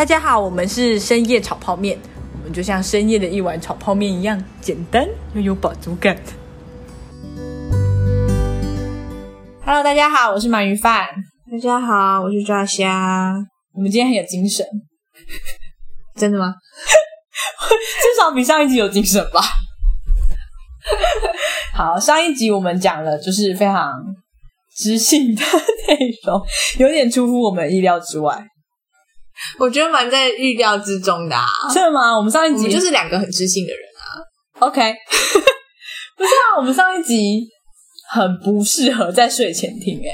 大家好，我们是深夜炒泡面，我们就像深夜的一碗炒泡面一样简单又有饱足感。Hello，大家好，我是鳗鱼饭。大家好，我是抓虾。我们今天很有精神，真的吗？至少比上一集有精神吧。好，上一集我们讲了就是非常知性的内容，有点出乎我们意料之外。我觉得蛮在预料之中的啊。是吗？我们上一集就是两个很知性的人啊。OK，不是啊，我们上一集很不适合在睡前听、欸，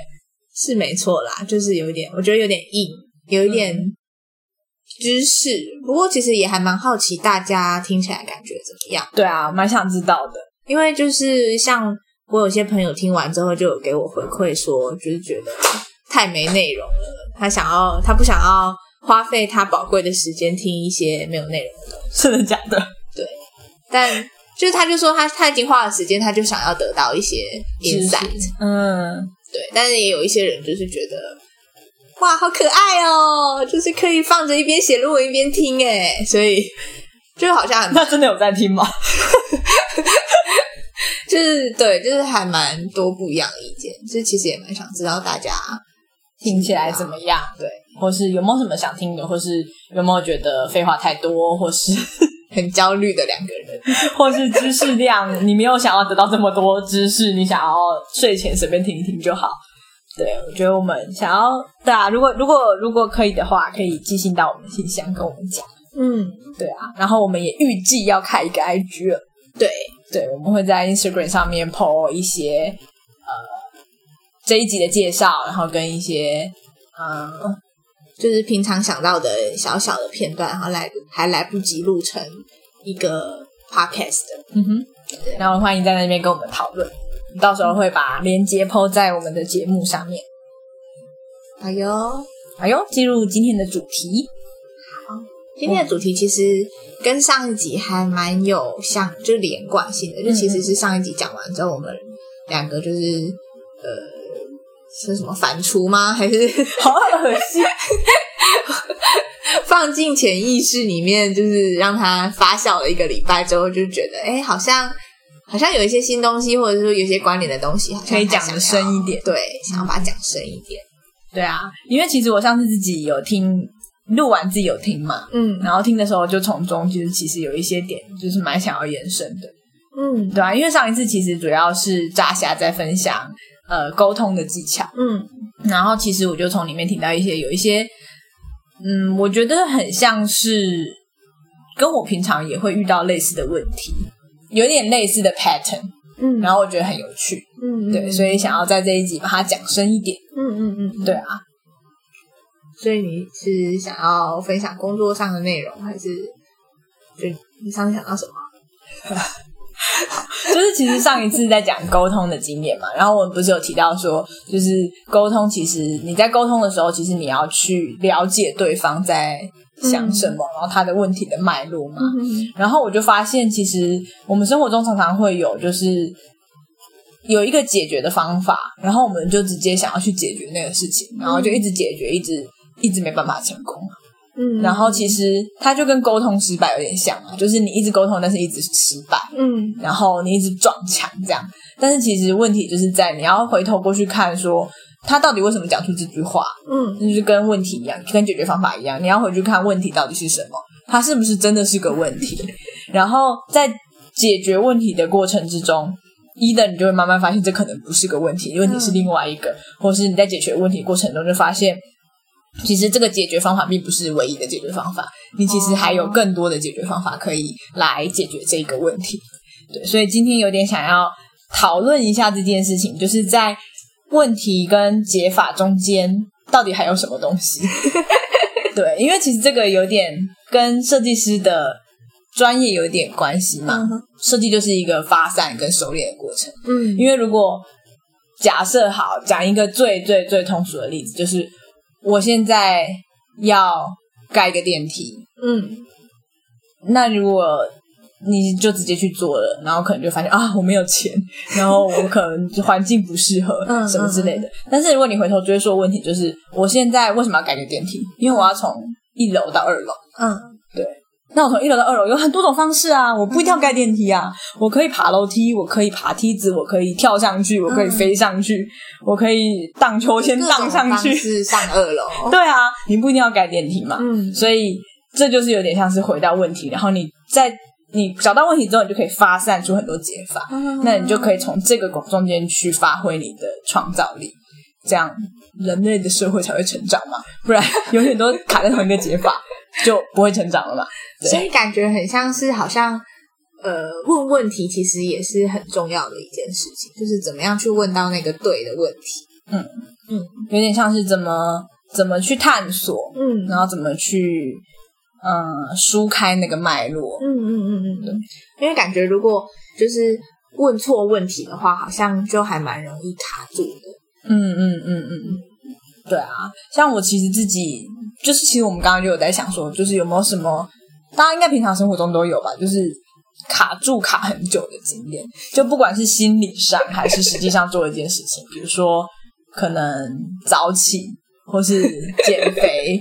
是没错啦，就是有一点，我觉得有点硬，有一点知识。不过其实也还蛮好奇，大家听起来感觉怎么样？对啊，蛮想知道的。因为就是像我有些朋友听完之后，就有给我回馈说，就是觉得太没内容了，他想要，他不想要花费他宝贵的时间听一些没有内容的东西。真的假的？对但就是他就说他他已经花了时间，他就想要得到一些 insight。嗯，对，但是也有一些人就是觉得，哇，好可爱哦，就是可以放着一边写论文一边听，哎，所以 就好像很那真的有在听吗？就是对，就是还蛮多不一样的意见，就是其实也蛮想知道大家听起来怎么样？对，或是有没有什么想听的，或是有没有觉得废话太多，或是 很焦虑的两个人。或是知识量，你没有想要得到这么多知识，你想要睡前随便听一听就好。对，我觉得我们想要，对啊，如果如果如果可以的话，可以寄信到我们信箱跟我们讲。嗯，对啊，然后我们也预计要开一个 IG 了。对，对，我们会在 Instagram 上面 po 一些呃这一集的介绍，然后跟一些嗯就是平常想到的小小的片段，然后来还来不及录成一个 podcast 的。嗯哼，然后欢迎在那边跟我们讨论，到时候会把链接 po 在我们的节目上面。好哟，哎呦，进入今天的主题，好今天的主题其实跟上一集还蛮有像，就是连贯性的。就其实是上一集讲完之后，我们两个就是呃，是什么反刍吗？还是好恶心。放进潜意识里面，就是让它发酵了一个礼拜之后，就觉得哎，好像好像有一些新东西，或者说有些关联的东西，可以讲得还想要深一点对，想要把它讲深一点。对啊，因为其实我上次自己有听录完自己有听嘛，嗯然后听的时候就从中就是其实有一些点就是蛮想要延伸的。嗯对啊，因为上一次其实主要是炸虾在分享呃沟通的技巧，嗯。然后其实我就从里面听到一些有一些，嗯，我觉得很像是跟我平常也会遇到类似的问题，有点类似的 pattern，嗯。然后我觉得很有趣，嗯对，所以想要在这一集把它讲深一点，嗯嗯嗯，对啊，所以你是想要分享工作上的内容，还是就你上次想到什么？就是其实上一次在讲沟通的经验嘛，然后我们不是有提到说，就是沟通其实你在沟通的时候，其实你要去了解对方在想什么，然后他的问题的脉络嘛。嗯然后我就发现，其实我们生活中常常会有，就是有一个解决的方法，然后我们就直接想要去解决那个事情，然后就一直解决，一直一直没办法成功。嗯然后其实它就跟沟通失败有点像啊，就是你一直沟通，但是一直失败。嗯然后你一直撞墙这样，但是其实问题就是在你要回头过去看说。他到底为什么讲出这句话？嗯那就是跟问题一样，跟解决方法一样，你要回去看问题到底是什么，它是不是真的是个问题？然后在解决问题的过程之中，一的你就会慢慢发现这可能不是个问题，问题是另外一个，或是你在解决问题过程中就发现，其实这个解决方法并不是唯一的解决方法，你其实还有更多的解决方法可以来解决这个问题。对，所以今天有点想要讨论一下这件事情，就是在问题跟解法中间到底还有什么东西？对，因为其实这个有点跟设计师的专业有点关系嘛。嗯设计就是一个发散跟熟练的过程。嗯因为如果假设好讲一个最最最通俗的例子，就是我现在要盖一个电梯，嗯那如果你就直接去做了，然后可能就发现啊，我没有钱，然后我可能环境不适合，嗯什么之类的。但是如果你回头追溯问题，就是我现在为什么要改个电梯？因为我要从一楼到二楼。嗯，那我从一楼到二楼有很多种方式啊，我不一定要盖电梯啊，我可以爬楼梯，我可以爬梯子，我可以跳上去，我可以飞上去，我可以荡秋千荡上去方。式上二楼。对啊，你不一定要盖电梯嘛。嗯所以这就是有点像是回到问题，然后你在你找到问题之后，你就可以发散出很多解法，嗯那你就可以从这个中间去发挥你的创造力，这样人类的社会才会成长嘛，不然永远都卡在同一个解法，就不会成长了嘛。对，所以感觉很像是好像呃问问题，其实也是很重要的一件事情，就是怎么样去问到那个对的问题。嗯嗯有点像是怎么怎么去探索，嗯然后怎么去嗯梳开那个脉络。嗯嗯嗯嗯嗯，因为感觉如果就是问错问题的话，好像就还蛮容易卡住的。嗯嗯嗯嗯嗯，对啊，像我其实自己就是，其实我们刚刚就有在想说，就是有没有什么，大家应该平常生活中都有吧，就是卡住卡很久的经验，就不管是心理上还是实际上做一件事情，比如说可能早起或是减肥。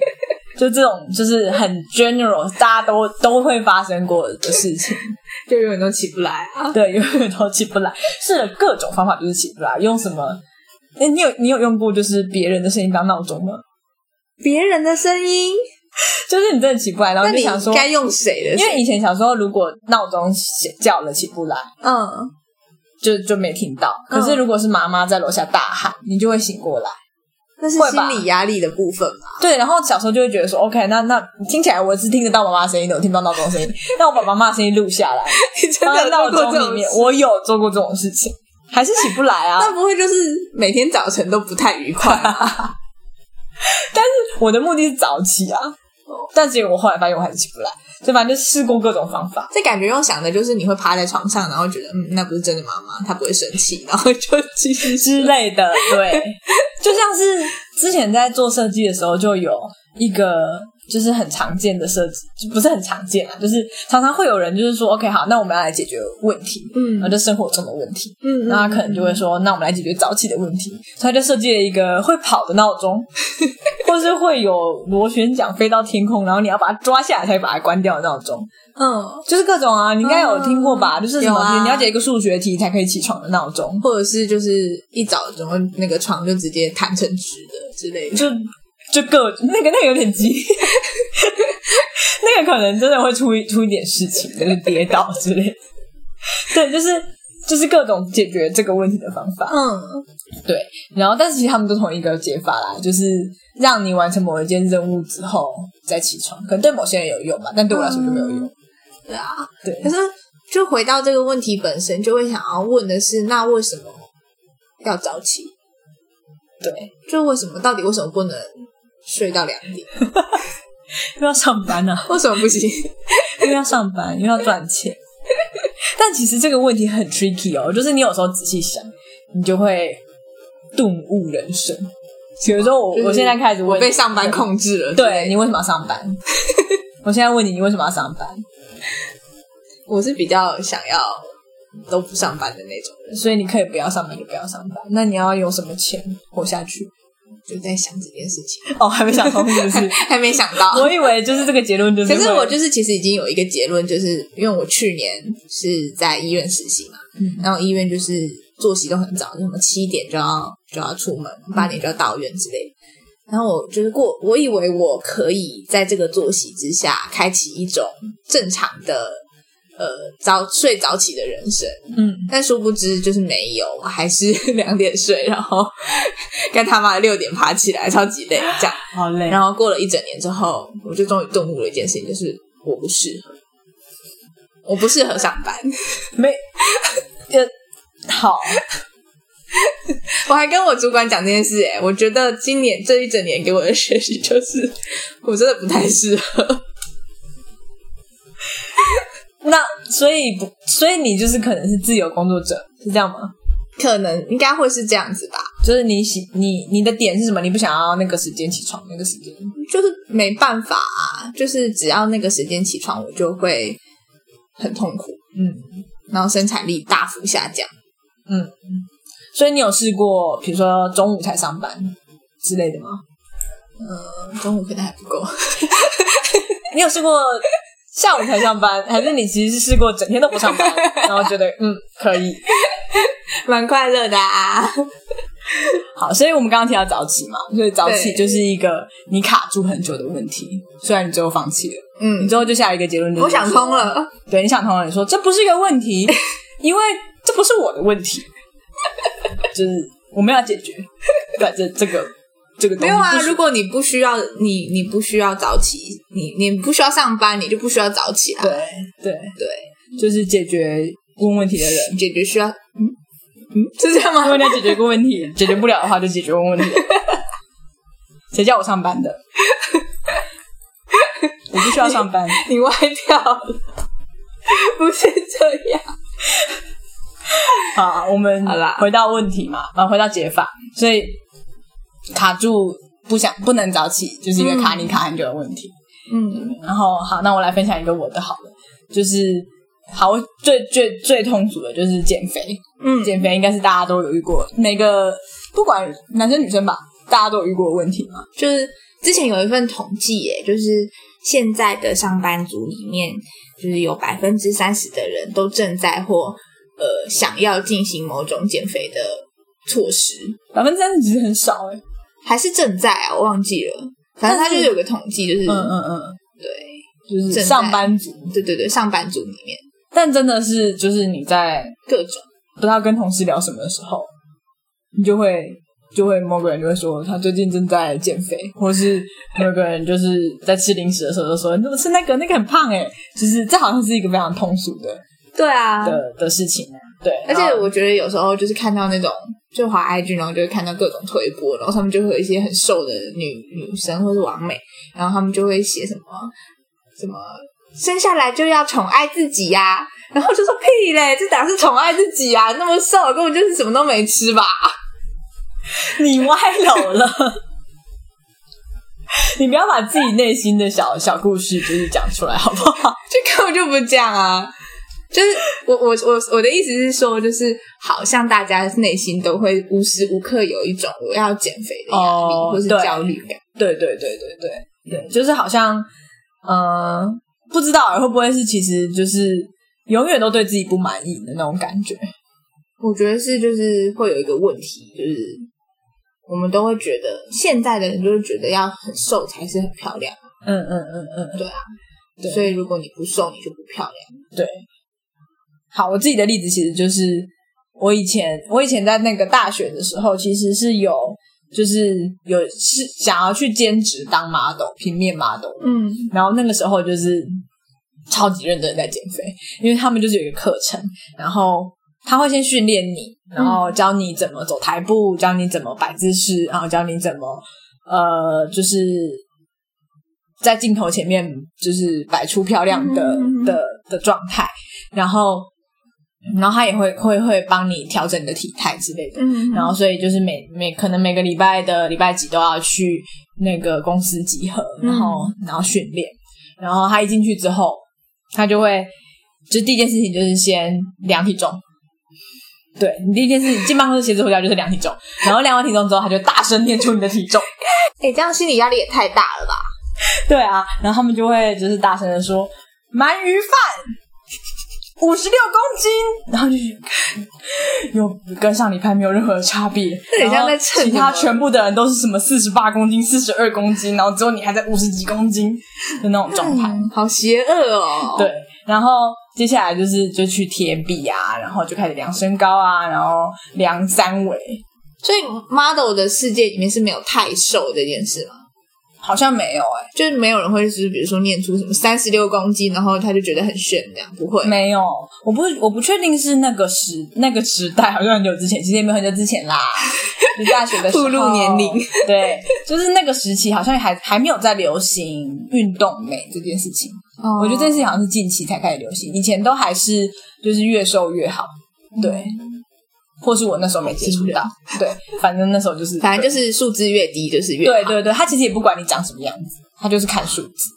就这种，就是很 general，大家都都会发生过的事情。就永远都起不来啊！对，永远都起不来，试了各种方法就是起不来。用什么？哎，你有你有用过就是别人的声音当闹钟吗？别人的声音，就是你真的起不来，然后你就想说，该用谁的声音？因为以前小时候如果闹钟叫了起不来，嗯，就就没听到。嗯可是如果是妈妈在楼下大喊，你就会醒过来。那是心理压力的部分吧？对，然后小时候就会觉得说，OK，那那听起来我是听得到妈妈声音的，我听不到闹钟声音。那我把妈妈声音录下来，你真的有做过这钟里面。种？我有做过这种事情，还是起不来啊。那不会就是每天早晨都不太愉快 但是？我的目的是早起啊，但结果我后来发现我还是起不来，所以反正就试过各种方法。这感觉用想的就是你会趴在床上，然后觉得嗯，那不是真的妈妈，她不会生气，然后就继续之类的，对，就像是之前在做设计的时候，就有一个就是很常见的设计，就不是很常见啊，就是常常会有人就是说，OK，好，那我们要来解决问题，嗯。然后就生活中的问题，嗯那他可能就会说，那我们来解决早起的问题，所以他就设计了一个会跑的闹钟，或是会有螺旋桨飞到天空，然后你要把它抓下来才把它关掉的闹钟。嗯，就是各种啊，你应该有听过吧？就是什么，啊你要解一个数学题才可以起床的闹钟，或者是就是一早怎么那个床就直接弹成直的之类的。就就各那个那个有点急，那个可能真的会出一出一点事情，就是跌倒之类的。对，就是就是各种解决这个问题的方法。嗯，对，然后但是其实他们都同一个解法啦，就是让你完成某一件任务之后再起床，可能对某些人有用吧，但对我来说就没有用。对啊。对可，是就回到这个问题本身，就会想要问的是，那为什么要早起？对，就为什么到底为什么不能睡到两点？因为要上班啊。为什么不行？因为要上班，因为要赚钱。但其实这个问题很 tricky 哦，就是你有时候仔细想，你就会顿悟人生。比如说我，就是我现在开始问我被上班，控制了。对你为什么要上班？我现在问你，你为什么要上班？我是比较想要都不上班的那种人，所以你可以不要上班就不要上班。那你要用什么钱活下去？就在想这件事情，哦，还没想通是不是？还没想到。我以为就是这个结论，就是可是我就是其实已经有一个结论，就是因为我去年是在医院实习嘛，嗯然后医院就是作息都很早，就什么七点就要就要出门，八点就要到院之类的。然后我就是过，我以为我可以在这个作息之下开启一种正常的呃早睡早起的人生，嗯，但殊不知就是没有，我还是 两点睡，然后 跟他妈的六点爬起来，超级累这样。好累。然后过了一整年之后，我就终于顿悟了一件事情，就是我不适合，我不适合上班。没，呃，好，我还跟我主管讲这件事、哎，我觉得今年这一整年给我的学习就是，我真的不太适合。那所以不，所以你就是可能是自由工作者，是这样吗？可能应该会是这样子吧，就是你喜你你的点是什么？你不想要那个时间起床，那个时间就是没办法啊，就是只要那个时间起床，我就会很痛苦，嗯然后生产力大幅下降。嗯。所以你有试过，比如说中午才上班之类的吗？嗯，中午可能还不够。你有试过下午才上班，还是你其实是试过整天都不上班，然后觉得嗯可以？蛮快乐的啊。好，所以我们刚刚提到早起嘛，所以早起就是一个你卡住很久的问题，虽然你最后放弃了，嗯你嗯，最后就下一个结论，就是我想通，了。对，你想通了，你说这不是一个问题，因为这不是我的问题，就是我们要解决，对，这这个这个没有啊，如果你不需要你你不需要早起，你你不需要上班，你就不需要早起啊。对对对，就是解决问问题的人。解决需要嗯嗯是这样吗如？果你要解决过问题，解决不了的话，就解决问问题。谁叫我上班的？我不需要上班。你歪掉了，不是这样。好，我们好啦回到问题嘛，啊，回到解法，所以卡住不想不能早起，就是一个卡你卡很久的问题。嗯。然后好，那我来分享一个我的好了，就是好我最最最痛苦的就是减肥，嗯。减肥应该是大家都有遇过，每个不管男生女生吧，大家都有遇过的问题嘛。就是之前有一份统计，耶，就是现在的上班族里面，就是有百分之三十的人都正在或呃想要进行某种减肥的措施，百分之三十其实很少哎、还是正在啊，我忘记了。反正他就是有个统计，就是嗯嗯嗯，对就是上班族，对对对，上班族里面。但真的是就是你在各种不知道跟同事聊什么的时候，你就会就会某个人就会说他最近正在减肥，或是有个人就是在吃零食的时候就说你怎么吃那个那个很胖哎，就是这好像是一个非常通俗的对啊的的事情，对，而且我觉得有时候就是看到那种就滑 IG，然后就会看到各种推播，然后他们就会有一些很瘦的女女生或是完美，然后他们就会写什么什么生下来就要宠爱自己呀、然后就说屁嘞，这哪是宠爱自己啊？那么瘦，根本就是什么都没吃吧？你歪楼了。你不要把自己内心的小小故事就是讲出来好不好？这根本就不是这样啊！就是我我我我的意思是说，就是好像大家内心都会无时无刻有一种我要减肥的压力、哦或是焦虑感。对对对对对对，就是好像，嗯、不知道会不会是其实就是永远都对自己不满意的那种感觉。我觉得是，就是会有一个问题，就是我们都会觉得现在的人就是觉得要很瘦才是很漂亮，嗯嗯嗯嗯，对啊，对所以如果你不瘦，你就不漂亮。对。好，我自己的例子其实就是我以前我以前在那个大学的时候，其实是有就是有是想要去兼职当 model 平面 model，嗯。然后那个时候就是超级认真地在减肥，因为他们就是有一个课程，然后他会先训练你，然后教你怎么走台步，教你怎么摆姿势，然后教你怎么呃，就是在镜头前面就是摆出漂亮的、的的状态，然后然后他也会会会帮你调整你的体态之类的，嗯然后所以就是每每可能每个礼拜的礼拜几都要去那个公司集合，然后、然后训练，然后他一进去之后，他就会就第一件事情就是先量体重。对你第一件事情进办公室鞋子回家就是量体重，然后量完体重之后，他就大声念出你的体重。哎、这样心理压力也太大了吧？对啊，然后他们就会就是大声的说鳗鱼饭五十六公斤，然后就 是有跟上礼拜没有任何的差别，这很像然后在称其他全部的人都是什么四十八公斤、四十二公斤，然后只有你还在五十几公斤的那种状态。嗯好邪恶哦。对，然后接下来就是就去贴壁啊，然后就开始量身高啊，然后量三围，所以 model 的世界里面是没有太瘦这件事吗？好像没有哎、就是没有人会就是比如说念出什么三十六公斤，然后他就觉得很炫这样，不会。没有，我不我不确定是那个时那个时代，好像很久之前，其实也没有很久之前啦。你大学的时候，暴露年龄，对，就是那个时期，好像还还没有在流行运动美这件事情。哦我觉得这件事情好像是近期才开始流行，以前都还是就是越瘦越好，对，或是我那时候没接触到，对，反正那时候就是，反正就是数字越低就是越对对对，他其实也不管你长什么样子，他就是看数字。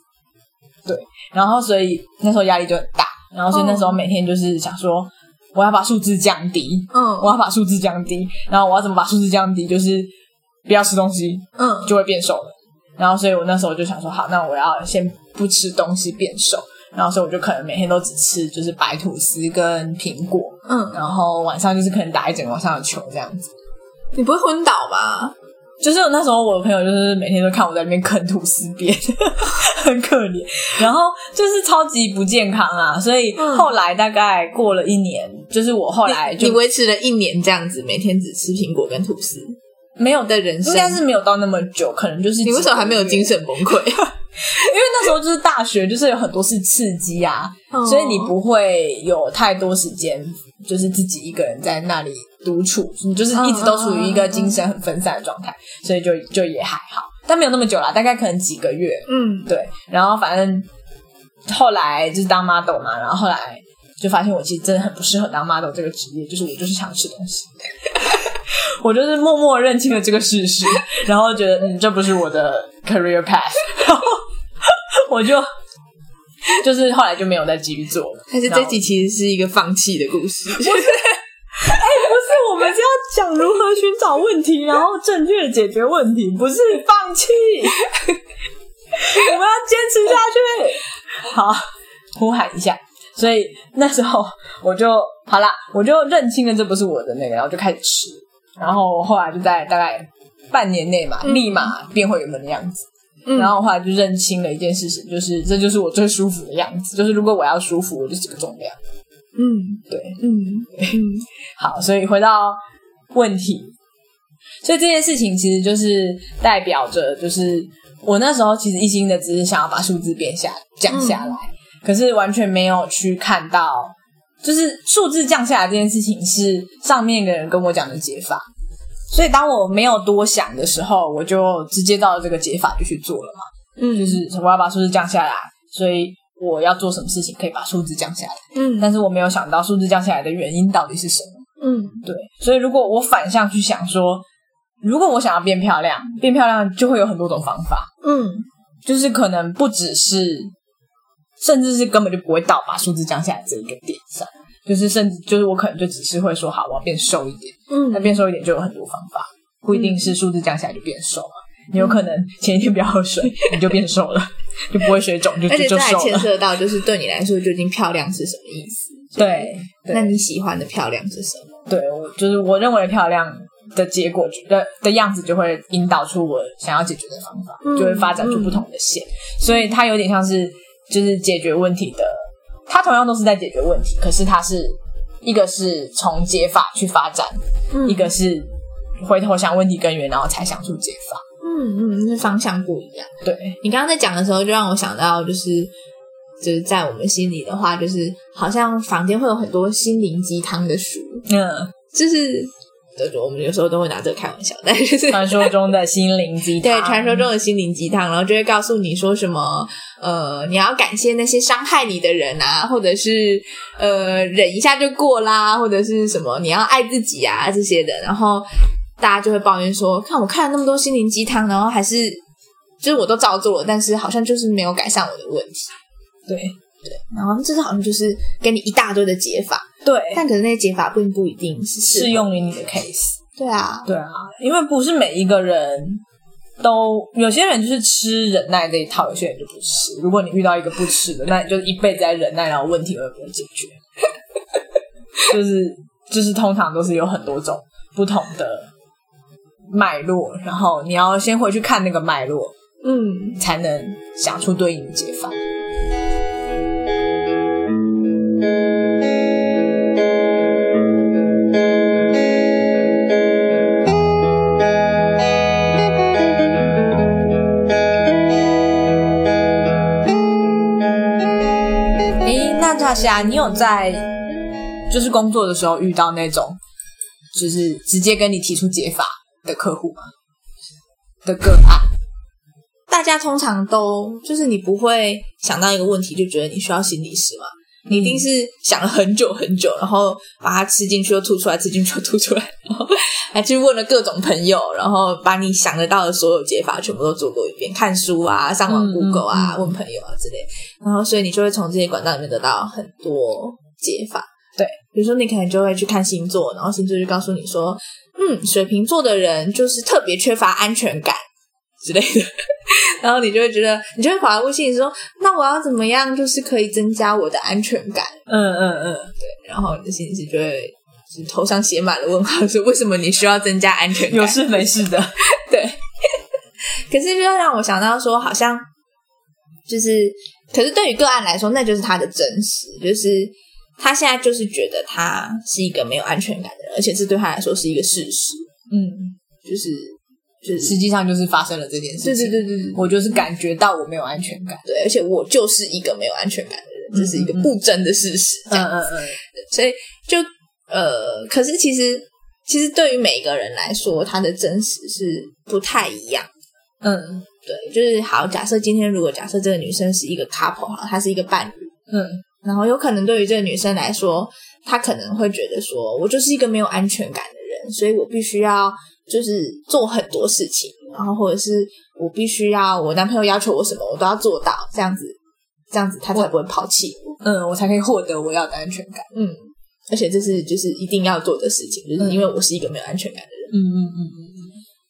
对，然后所以那时候压力就很大，然后所以那时候每天就是想说，我要把数字降低，嗯我要把数字降低，然后我要怎么把数字降低？就是不要吃东西，嗯就会变瘦了。然后所以我那时候就想说，好，那我要先不吃东西变瘦，然后所以我就可能每天都只吃就是白吐司跟苹果，嗯，然后晚上就是可能打一整个晚上的球这样子。你不会昏倒吧？就是那时候我的朋友就是每天都看我在那边啃吐司边，很可怜，然后就是超级不健康啊，所以嗯后来大概过了一年，就是我后来就你维持了一年这样子，每天只吃苹果跟吐司没有的人生应，该是没有到那么久，可能就是你为什么还没有精神？神崩溃？因为那时候就是大学，就是有很多是刺激啊，哦所以你不会有太多时间，就是自己一个人在那里独处，你就是一直都处于一个精神很分散的状态，所以就就也还好，但没有那么久啦，大概可能几个月，嗯，对，然后反正后来就是当 model 嘛，然后后来就发现我其实真的很不适合当 model 这个职业，就是我就是想吃东西，我就是默默认清了这个事实，然后觉得嗯这不是我的 career path，然后我就就是后来就没有再继续做了。但是这集其实是一个放弃的故事？不是，哎，不是我们是要讲如何寻找问题，然后正确地解决问题，不是放弃。我们要坚持下去。好，呼喊一下。所以那时候我就好啦，我就认清了这不是我的那个，然后就开始吃。然后后来就在大概半年内嘛，立马变回原本的样子。嗯然后后来就认清了一件事情，就是这就是我最舒服的样子。就是如果我要舒服，我就这个重量。嗯对，嗯嗯 好，所以回到问题，所以这件事情其实就是代表着，就是我那时候其实一心的只是想要把数字变下降下来，可是完全没有去看到，就是数字降下来这件事情是上面的人跟我讲的解法。所以当我没有多想的时候，我就直接照着这个解法就去做了嘛。嗯，就是我要把数字降下来，所以我要做什么事情可以把数字降下来。嗯但是我没有想到数字降下来的原因到底是什么。嗯对，所以如果我反向去想说，如果我想要变漂亮，变漂亮就会有很多种方法，嗯就是可能不只是，甚至是根本就不会到把数字降下来这一个点上，就是甚至就是我可能就只是会说，好，我要变瘦一点，嗯那嗯变瘦一点就有很多方法，不一定是数字降下来就变瘦嘛。你有可能前一天不要喝水，你就变瘦了，就不会水肿，就而且这还就就瘦了。牵涉到，就是对你来说，究竟漂亮是什么意思？对，对那你喜欢的漂亮是什么？对我就是我认为漂亮的结果的的样子，就会引导出我想要解决的方法，嗯就会发展出不同的线。所以它有点像是就是解决问题的，它同样都是在解决问题，可是它是一个是从解法去发展，嗯一个是回头想问题根源，然后才想出解法。嗯嗯，是方向不一样。对，你刚刚在讲的时候，就让我想到，就是就是在我们心里的话，就是好像房间会有很多心灵鸡汤的书，嗯，就是对，我们有时候都会拿这个开玩笑，但就是传说中的心灵鸡汤，对传说中的心灵鸡汤，然后就会告诉你说什么，呃，你要感谢那些伤害你的人啊，或者是呃忍一下就过啦，或者是什么你要爱自己啊这些的，然后大家就会抱怨说，看我看了那么多心灵鸡汤，然后还是就是我都照做了，但是好像就是没有改善我的问题，对然后这是好像就是给你一大堆的解法，对，但可是那些解法并不一定是适。用于你的 case。对啊，对啊，因为不是每一个人都，有些人就是吃忍耐这一套，有些人就不吃。如果你遇到一个不吃的，那你就一辈子在忍耐，然后问题也不会解决。就是就是通常都是有很多种不同的脉络，然后你要先回去看那个脉络，嗯，才能想出对应的解法。诶，那大侠，你有在就是工作的时候遇到那种就是直接跟你提出解法的客户吗？的个案？大家通常都就是你不会想到一个问题就觉得你需要心理师吗，你一定是想了很久很久，然后把它吃进去又吐出来，吃进去又吐出来，然后 还去问了各种朋友，然后把你想得到的所有解法全部都做过一遍，看书啊，上网嗯 Google 啊，问朋友啊之类，然后所以你就会从这些管道里面得到很多解法。对，比如说你可能就会去看星座，然后星座就告诉你说，嗯，水瓶座的人就是特别缺乏安全感之类的。然后你就会觉得，你就会跑来问心里说，那我要怎么样，就是可以增加我的安全感？嗯嗯嗯，对，然后你的心理师就会就是头上写满了问号，说为什么你需要增加安全感？有事没事的，对。可是就让我想到说，好像就是，可是对于个案来说，那就是他的真实，就是他现在就是觉得他是一个没有安全感的人，而且这对他来说是一个事实，嗯，就是实际上就是发生了这件事对情。对对对对我就是感觉到我没有安全感。对，而且我就是一个没有安全感的人，这是一个不争的事实，这样嗯嗯，所以就呃，可是其实其实对于每个人来说，他的真实是不太一样。嗯嗯对，就是好。假设今天如果假设这个女生是一个 couple 哈，她是一个伴侣，嗯然后有可能对于这个女生来说，她可能会觉得说，我就是一个没有安全感的人，所以我必须要就是做很多事情，然后或者是我必须要我男朋友要求我什么，我都要做到，这样子，这样子他才不会抛弃我。嗯，我才可以获得我要的安全感。嗯，而且这是就是一定要做的事情，就是因为我是一个没有安全感的人。嗯嗯嗯嗯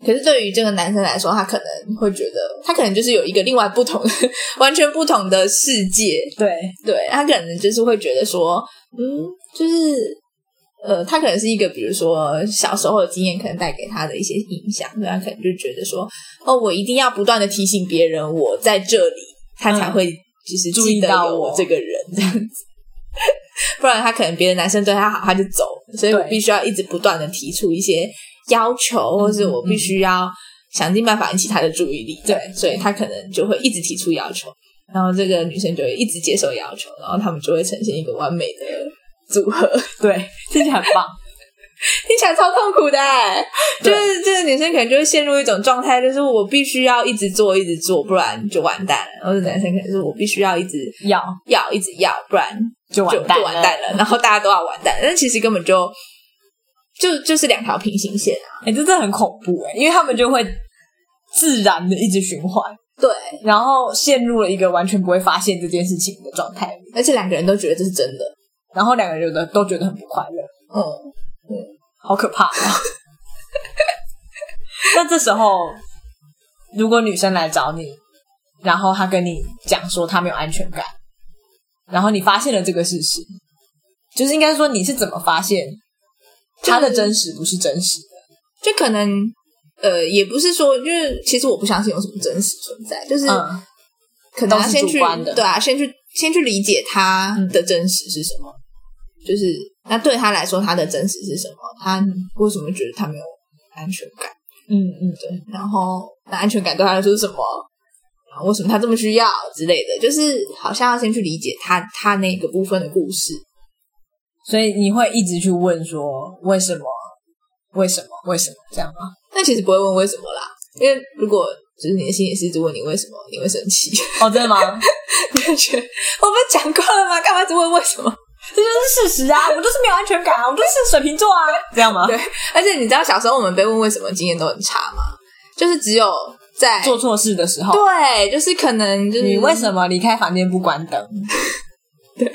可是对于这个男生来说，他可能会觉得，他可能就是有一个另外不同的、完全不同的世界。对，对他可能就是会觉得说，嗯，就是呃，他可能是一个，比如说小时候的经验可能带给他的一些影响，他可能就觉得说，哦，我一定要不断的提醒别人我在这里，他才会就是注意到我这个人这样子。不然他可能别的男生对他好，他就走，所以我必须要一直不断的提出一些要求，或是我必须要想尽办法引起他的注意力。对所以他可能就会一直提出要求，然后这个女生就会一直接受要求，然后他们就会呈现一个完美的组合，对，听起来很棒。听起来超痛苦的欸。就是这个女生可能就会陷入一种状态，就是我必须要一直做，一直做，不然就完蛋了。然后这男生可能是我必须要一直要要，一直要，不然就就完蛋就完蛋了。然后大家都要完蛋，但其实根本就就就是两条平行线啊。哎、这真的很恐怖哎、因为他们就会自然的一直循环，对，然后陷入了一个完全不会发现这件事情的状态，而且两个人都觉得这是真的。然后两个人觉得都觉得很不快乐，嗯嗯，好可怕、啊。那这时候，如果女生来找你，然后她跟你讲说她没有安全感，然后你发现了这个事实，就是应该说你是怎么发现她的真实不是真实的？就可能呃，也不是说，因为其实我不相信有什么真实存在，就是嗯可能先去对啊，先去先去理解他的真实是什么，就是那对他来说，他的真实是什么？他为什么觉得他没有安全感？嗯嗯，对，然后那安全感对他来说是什么？然后为什么他这么需要之类的？就是好像要先去理解他他那个部分的故事。所以你会一直去问说为什么？为什么？为什么这样吗？但其实不会问为什么啦，因为如果就是你的心也是一直问你为什么，你会生气。哦，真的吗？你会觉得我不是讲过了吗？干嘛一直问为什么？这就是事实啊！我就是没有安全感啊！我就是水瓶座啊，这样吗？对，而且你知道小时候我们被问为什么经验都很差吗？就是只有在做错事的时候，对，就是可能就是你为什么离开房间不关灯？对，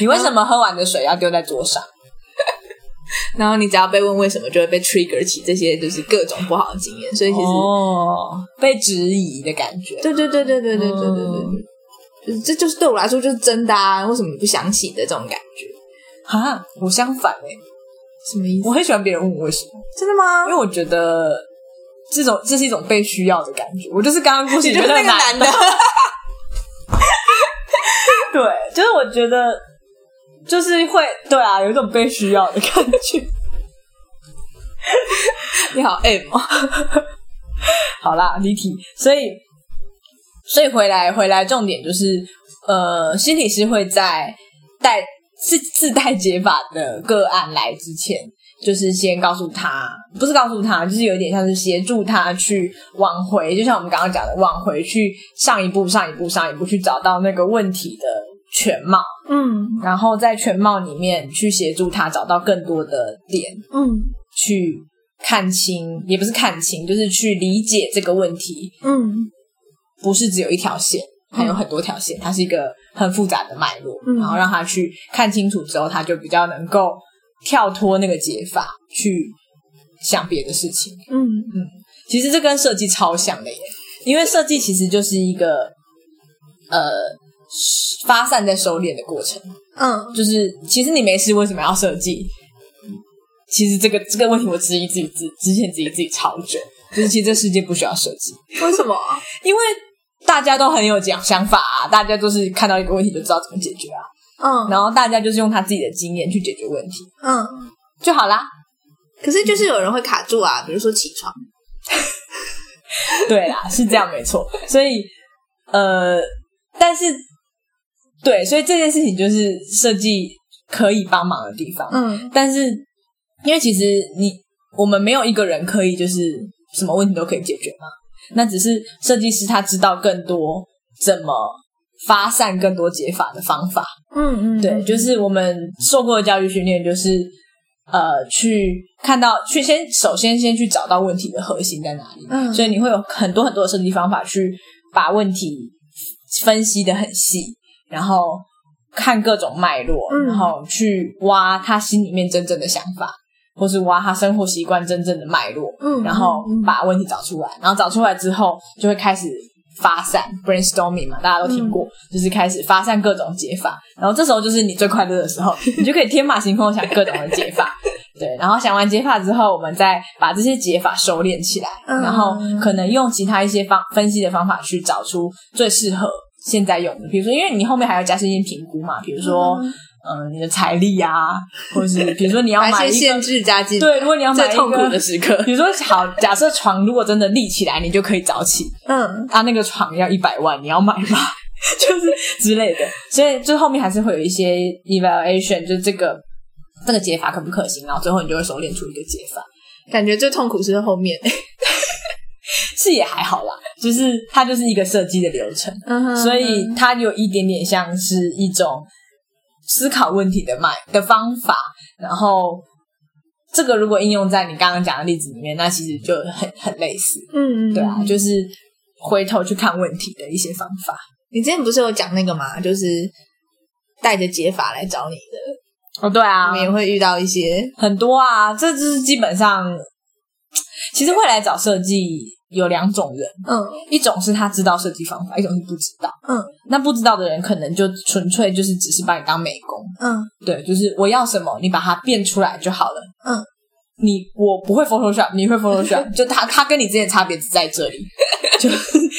你为什么喝完的水要丢在桌上？然后你只要被问为什么，就会被 trigger 起这些就是各种不好的经验，所以其实、哦，被质疑的感觉。对对对对对对对对对嗯对，就是这就是对我来说就是真的啊！为什么你不想起的这种感觉？哈，我相反哎、什么意思？我很喜欢别人问我为什么，真的吗因为？我觉得这种这是一种被需要的感觉。我就是刚刚故事里你就是面个那个男的，对，就是我觉得就是会对啊，有一种被需要的感觉。你好 M 哦，好啦，离题，所以所以回来回来，重点就是呃，心理师会在带自自带解法的个案来之前，就是先告诉他，不是告诉他，就是有点像是协助他去挽回，就像我们刚刚讲的，挽回去上一步、上一步、上一步，去找到那个问题的全貌，嗯。然后在全貌里面去协助他找到更多的点，嗯。去看清，也不是看清，就是去理解这个问题，嗯不是只有一条线，还有很多条线，它是一个很复杂的脉络，嗯然后让他去看清楚之后，他就比较能够跳脱那个解法，去想别的事情。嗯嗯，其实这跟设计超像的耶，因为设计其实就是一个呃发散在收敛的过程。嗯，就是其实你没事为什么要设计？其实这个这个问题我质疑自己自之前质疑自己超久，就是其实这世界不需要设计，为什么？因为大家都很有讲想法啊，大家都是看到一个问题就知道怎么解决啊，嗯然后大家就是用他自己的经验去解决问题嗯，就好啦。可是就是有人会卡住啊，比如说起床。对啦，是这样没错。所以呃，但是对，所以这件事情就是设计可以帮忙的地方。嗯但是因为其实你我们没有一个人可以就是什么问题都可以解决嘛，那只是设计师他知道更多怎么发散更多解法的方法。嗯嗯，对，就是我们受过的教育训练就是。呃，去看到，去先首先先去找到问题的核心在哪里，嗯所以你会有很多很多的设计方法去把问题分析的很细，然后看各种脉络，嗯然后去挖他心里面真正的想法，或是挖他生活习惯真正的脉络，嗯然后把问题找出来，然后找出来之后就会开始发散 brainstorming 嘛，大家都听过，就是开始发散各种解法，然后这时候就是你最快乐的时候，你就可以天马行空地想各种的解法。对，然后想完解法之后，我们再把这些解法收敛起来，嗯然后可能用其他一些方分析的方法去找出最适合现在用的。比如说，因为你后面还要加深一些评估嘛，比如说，嗯嗯、你的财力啊，或者是比如说你要 买一个限制加进，对，如果你要买一最痛苦的时刻。比如说，好，假设床如果真的立起来，你就可以早起 嗯啊，那个床要一百万，你要买吗？就是之类的，所以就后面还是会有一些 evaluation，就是这个这个解法可不可行，然后最后你就会熟练出一个解法。感觉最痛苦是后面。是也还好啦，就是它就是一个设计的流程，所以它有一点点像是一种思考问题的脉的方法，然后这个如果应用在你刚刚讲的例子里面，那其实就很很类似。嗯，对啊，就是回头去看问题的一些方法。你之前不是有讲那个吗？就是带着解法来找你的，哦，对啊也会遇到一些，很多啊，这就是基本上，其实会来找设计有两种人，嗯。一种是他知道设计方法，一种是不知道。嗯。那不知道的人可能就纯粹就是只是把你当美工，嗯。对，就是我要什么，你把它变出来就好了。嗯，你我不会 Photoshop，你会 Photoshop，就他他跟你之间的差别只在这里，就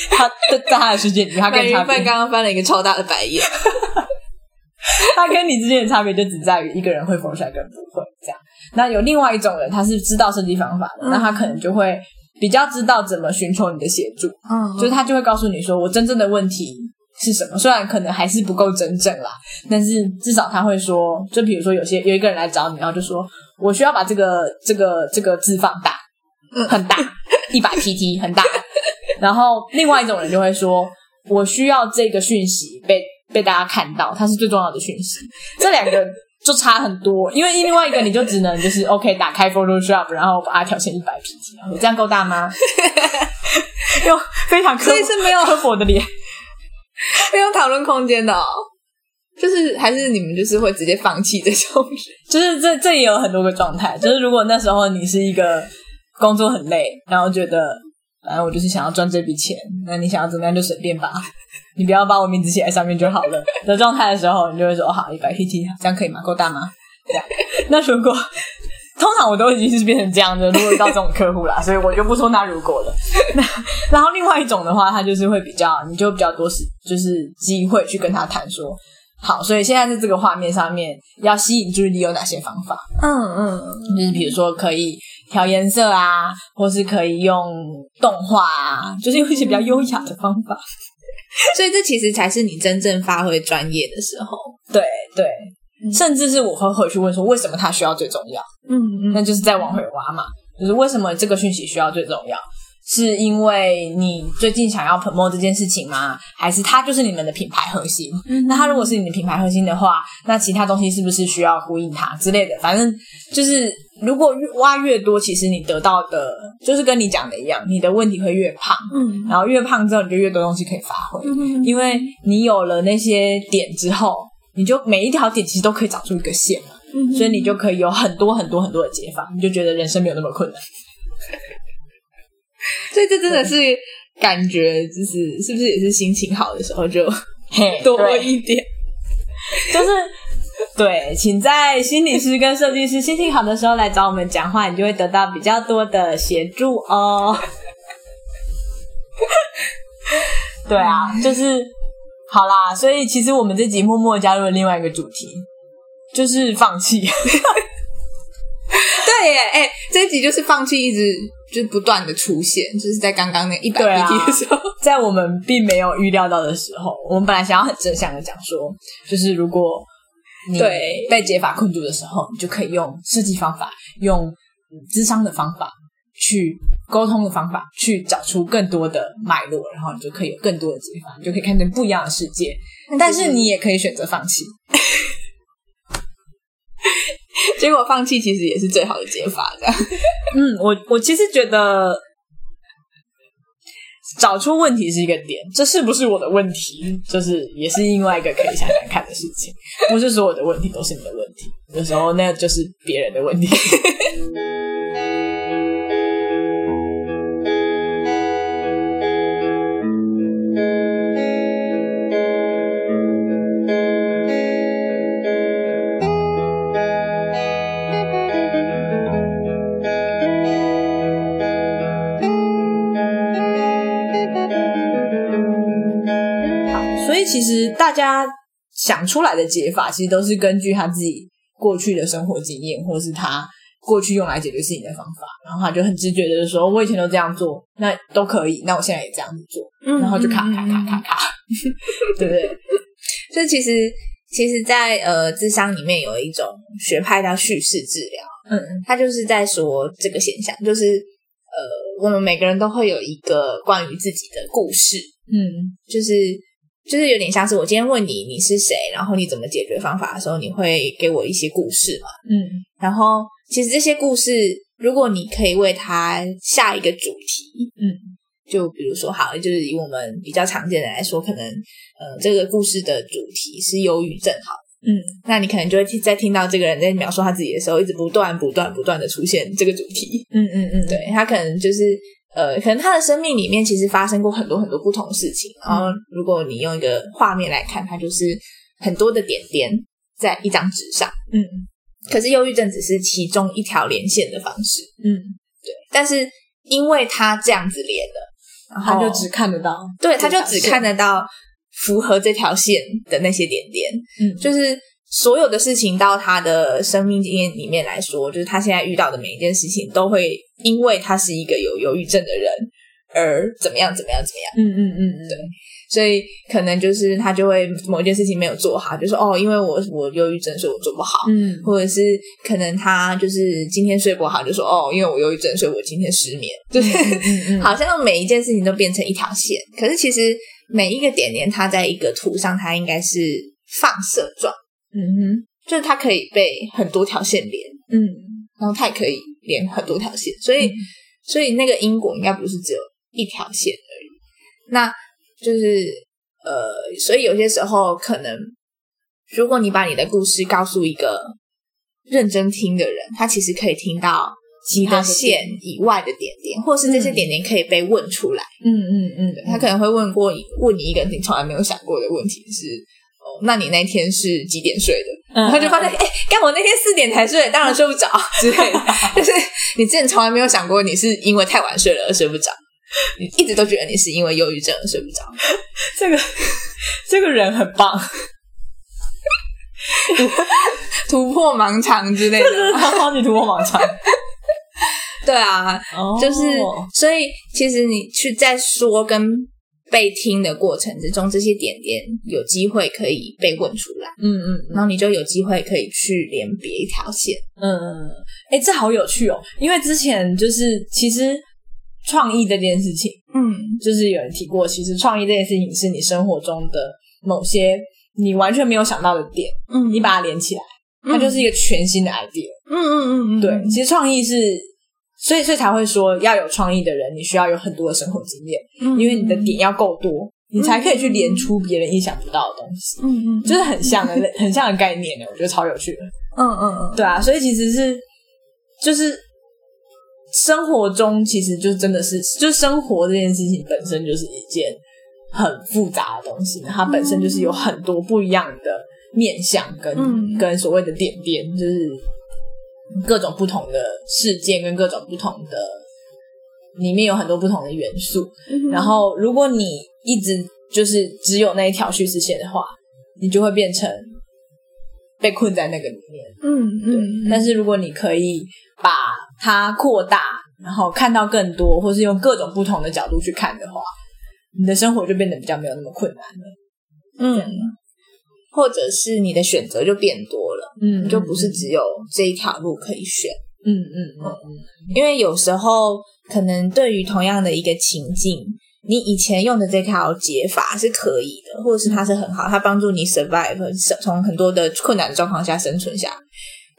他在在他的世界里面，他跟白云你差别。范刚刚翻了一个超大的白眼，他跟你之间的差别就只在于一个人会 Photoshop，一个人不会这样。那有另外一种人，他是知道设计方法的，嗯。那他可能就会比较知道怎么寻求你的协助，嗯就是他就会告诉你说，我真正的问题是什么。虽然可能还是不够真正啦，但是至少他会说，就比如说有些有一个人来找你，然后就说我需要把这个这个这个字放大，嗯很大，一百 PT 很大。然后另外一种人就会说，我需要这个讯息被被大家看到，它是最重要的讯息。这两个就差很多，因为另外一个你就只能就是 OK 打开 Photoshop，然后把它调成一百 P，你这样够大吗？用非常刻所以是没有刻薄的脸，没有讨论空间的哦。就是还是你们就是会直接放弃这种，就是这这也有很多个状态。就是如果那时候你是一个工作很累，然后觉得反正我就是想要赚这笔钱，那你想要怎么样就随便吧，你不要把我名字写在上面就好了的状态的时候，你就会说、哦、好一百 PT，这样可以吗？够大吗？这样。那如果通常我都已经是变成这样的，如果遇到这种客户啦，所以我就不说那如果了。那然后另外一种的话，他就是会比较，你就比较多时就是机会去跟他谈说。好，所以现在在这个画面上面要吸引注意力有哪些方法？嗯嗯就是比如说可以调颜色啊，或是可以用动画啊，就是用一些比较优雅的方法。所以这其实才是你真正发挥专业的时候。对对，甚至是我会回去问说，为什么它需要最重要？嗯嗯那就是再往回挖嘛，就是为什么这个讯息需要最重要？是因为你最近想要 promote 这件事情吗？还是它就是你们的品牌核心？嗯那它如果是你的品牌核心的话，那其他东西是不是需要呼应它之类的？反正就是，如果越挖越多，其实你得到的就是跟你讲的一样，你的问题会越胖，嗯然后越胖之后，你就越多东西可以发挥，嗯因为你有了那些点之后，你就每一条点其实都可以找出一个线嘛，嗯所以你就可以有很多很多很多的解法，你就觉得人生没有那么困难。所以这真的是感觉就是是不是也是心情好的时候就嘿 多一点？就是对，请在心理师跟设计师心情好的时候来找我们讲话，你就会得到比较多的协助哦。对啊，就是好啦，所以其实我们这集默默加入了另外一个主题，就是放弃。对耶，哎、这一集就是放弃，一直就是不断的出现，就是在刚刚那一百对啊 PT 的时候，在我们并没有预料到的时候，我们本来想要很正向的讲说，就是如果你对被解法困住的时候，你就可以用设计方法，用智商的方法去沟通的方法，去找出更多的脉络，然后你就可以有更多的解法，你就可以看见不一样的世界。但是你也可以选择放弃。结果放弃其实也是最好的解法，这样。嗯，我我其实觉得找出问题是一个点，这是不是我的问题，就是也是另外一个可以想想看的事情。不是所有的问题都是你的问题，有时候那就是别人的问题。其实大家想出来的解法，其实都是根据他自己过去的生活经验，或是他过去用来解决事情的方法，然后他就很直觉的就说：“我以前都这样做，那都可以，那我现在也这样子做。”然后就卡卡卡卡卡，对不对？所以其实其实在，呃智商里面有一种学派叫叙事治疗，嗯。他就是在说这个现象，就是呃我们每个人都会有一个关于自己的故事，嗯。就是就是有点像是我今天问你你是谁，然后你怎么解决方法的时候，你会给我一些故事嘛？嗯。然后其实这些故事，如果你可以为它下一个主题，嗯。就比如说好，就是以我们比较常见的来说，可能呃这个故事的主题是忧郁症，好，嗯。那你可能就会听在听到这个人在描述他自己的时候，一直不断不断不断的出现这个主题，嗯嗯嗯，对他可能就是呃，可能他的生命里面其实发生过很多很多不同的事情，然后如果你用一个画面来看，它就是很多的点点在一张纸上，嗯。可是忧郁症只是其中一条连线的方式，嗯，对但是因为他这样子连了，然后他就只看得到，对，他就只看得到符合这条线的那些点点，嗯。就是所有的事情到他的生命经验里面来说，就是他现在遇到的每一件事情，都会因为他是一个有忧郁症的人而怎么样怎么样怎么样。嗯嗯嗯嗯，对，所以可能就是他就会某一件事情没有做好，就说哦，因为我我忧郁症，所以我做不好。嗯或者是可能他就是今天睡不好，就说哦，因为我忧郁症，所以我今天失眠。就是、嗯嗯 好像每一件事情都变成一条线，可是其实每一个点点，它在一个图上，它应该是放射状，嗯哼就是它可以被很多条线连，嗯然后它也可以连很多条线，所以、嗯所以那个因果应该不是只有一条线而已。那就是呃，所以有些时候可能，如果你把你的故事告诉一个认真听的人，他其实可以听到其他线以外的点点，或是这些点点可以被问出来。嗯嗯嗯，他可能会问过问你一个你从来没有想过的问题是：哦，那你那天是几点睡的？然然后就发现，哎、干我那天四点才睡，当然睡不着 之类的。就是你之前从来没有想过你是因为太晚睡了而睡不着，你一直都觉得你是因为忧郁症而睡不着。这个这个人很棒，突破盲肠之类真的的。他帮你突破盲肠，对啊，哦就是所以其实你去在说跟被听的过程之中，这些点点有机会可以被问出来，嗯嗯然后你就有机会可以去连别一条线。嗯嗯，哎，这好有趣哦，因为之前就是其实创意这件事情，嗯。就是有人提过，其实创意这件事情是你生活中的某些你完全没有想到的点，嗯。你把它连起来，它就是一个全新的 idea。嗯嗯嗯嗯，对，其实创意是，所以所以才会说要有创意的人，你需要有很多的生活经验，嗯因为你的点要够多，你才可以去连出别人意想不到的东西，嗯嗯就是很像的很像的概念呢，我觉得超有趣的。嗯嗯嗯，对啊，所以其实是就是生活中其实就真的是，就生活这件事情本身就是一件很复杂的东西，它本身就是有很多不一样的面向跟、嗯跟所谓的点点，就是各种不同的事件跟各种不同的里面有很多不同的元素。然后，如果你一直就是只有那一条叙事线的话，你就会变成被困在那个里面。嗯嗯，但是如果你可以把它扩大，然后看到更多，或是用各种不同的角度去看的话，你的生活就变得比较没有那么困难了。嗯，或者是你的选择就变多了，嗯就不是只有这一条路可以选。嗯嗯嗯嗯因为有时候可能对于同样的一个情境，你以前用的这条解法是可以的，或者是它是很好，它帮助你 survive 从很多的困难的状况下生存下来。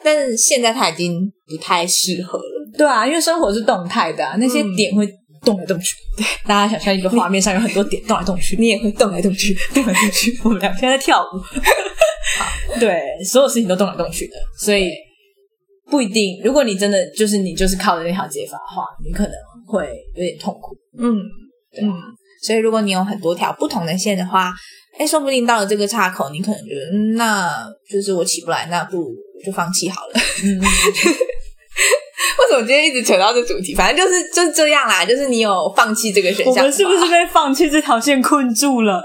但是现在它已经不太适合了。对啊，因为生活是动态的、啊，那些嗯点会动来动去。对，大家想象一个画面上有很多点动来动去，你也会动来动去，动来动去。我们俩现在在跳舞，对，所有事情都动来动去的，所以不一定。如果你真的就是你就是靠着那条解法的话，你可能会有点痛苦。嗯嗯。所以如果你有很多条不同的线的话，哎，说不定到了这个岔口，你可能觉得，嗯那就是我起不来，那不如就放弃好了。嗯，为什么今天一直扯到这主题？反正就是就是这样啦，就是你有放弃这个选项，我们是不是被放弃这条线困住了？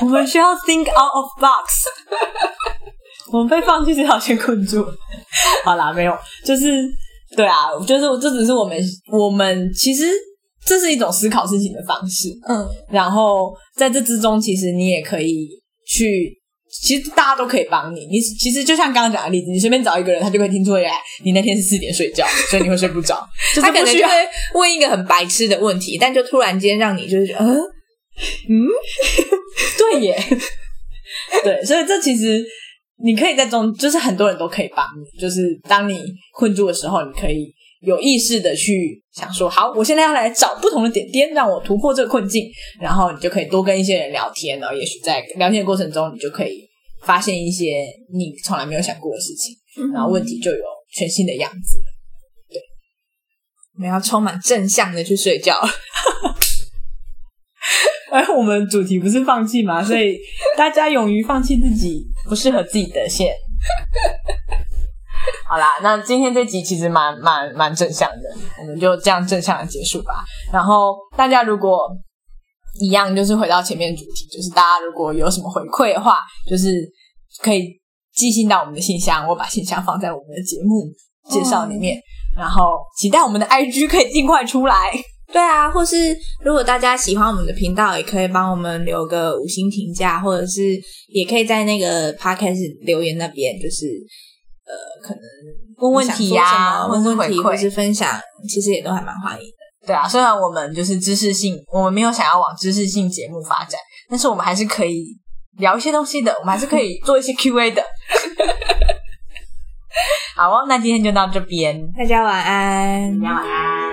我们需要 think out of box。我们被放弃这条线困住了。好啦，没有，就是对啊，就是这只是我们我们其实这是一种思考事情的方式。嗯然后在这之中，其实你也可以去，其实大家都可以帮你。你其实就像刚刚讲的例子，你随便找一个人，他就会听出来你那天是四点睡觉，所以你会睡不着。就是他可能就会问一个很白痴的问题，但就突然间让你就是觉得，嗯 对耶，对，所以这其实你可以在中，就是很多人都可以帮你，就是当你困住的时候，你可以有意识的去想说，好，我现在要来找不同的点点，让我突破这个困境，然后你就可以多跟一些人聊天，然后也许在聊天的过程中，你就可以发现一些你从来没有想过的事情，然后问题就有全新的样子。我们要充满正向的去睡觉。而我们主题不是放弃嘛，所以大家勇于放弃自己不适合自己的线。好啦，那今天这集其实蛮蛮蛮正向的，我们就这样正向的结束吧。然后大家如果一样，就是回到前面主题，就是大家如果有什么回馈的话，就是可以寄信到我们的信箱，我把信箱放在我们的节目介绍里面，然后期待我们的 IG 可以尽快出来。对啊，或是如果大家喜欢我们的频道，也可以帮我们留个五星评价，或者是也可以在那个 podcast 留言那边，就是呃，可能问问题呀、问问题，或是分享，其实也都还蛮欢迎的。对啊，虽然我们就是知识性，我们没有想要往知识性节目发展，但是我们还是可以聊一些东西的，我们还是可以做一些 Q&A 的。好哦，那今天就到这边，大家晚安，大家晚安。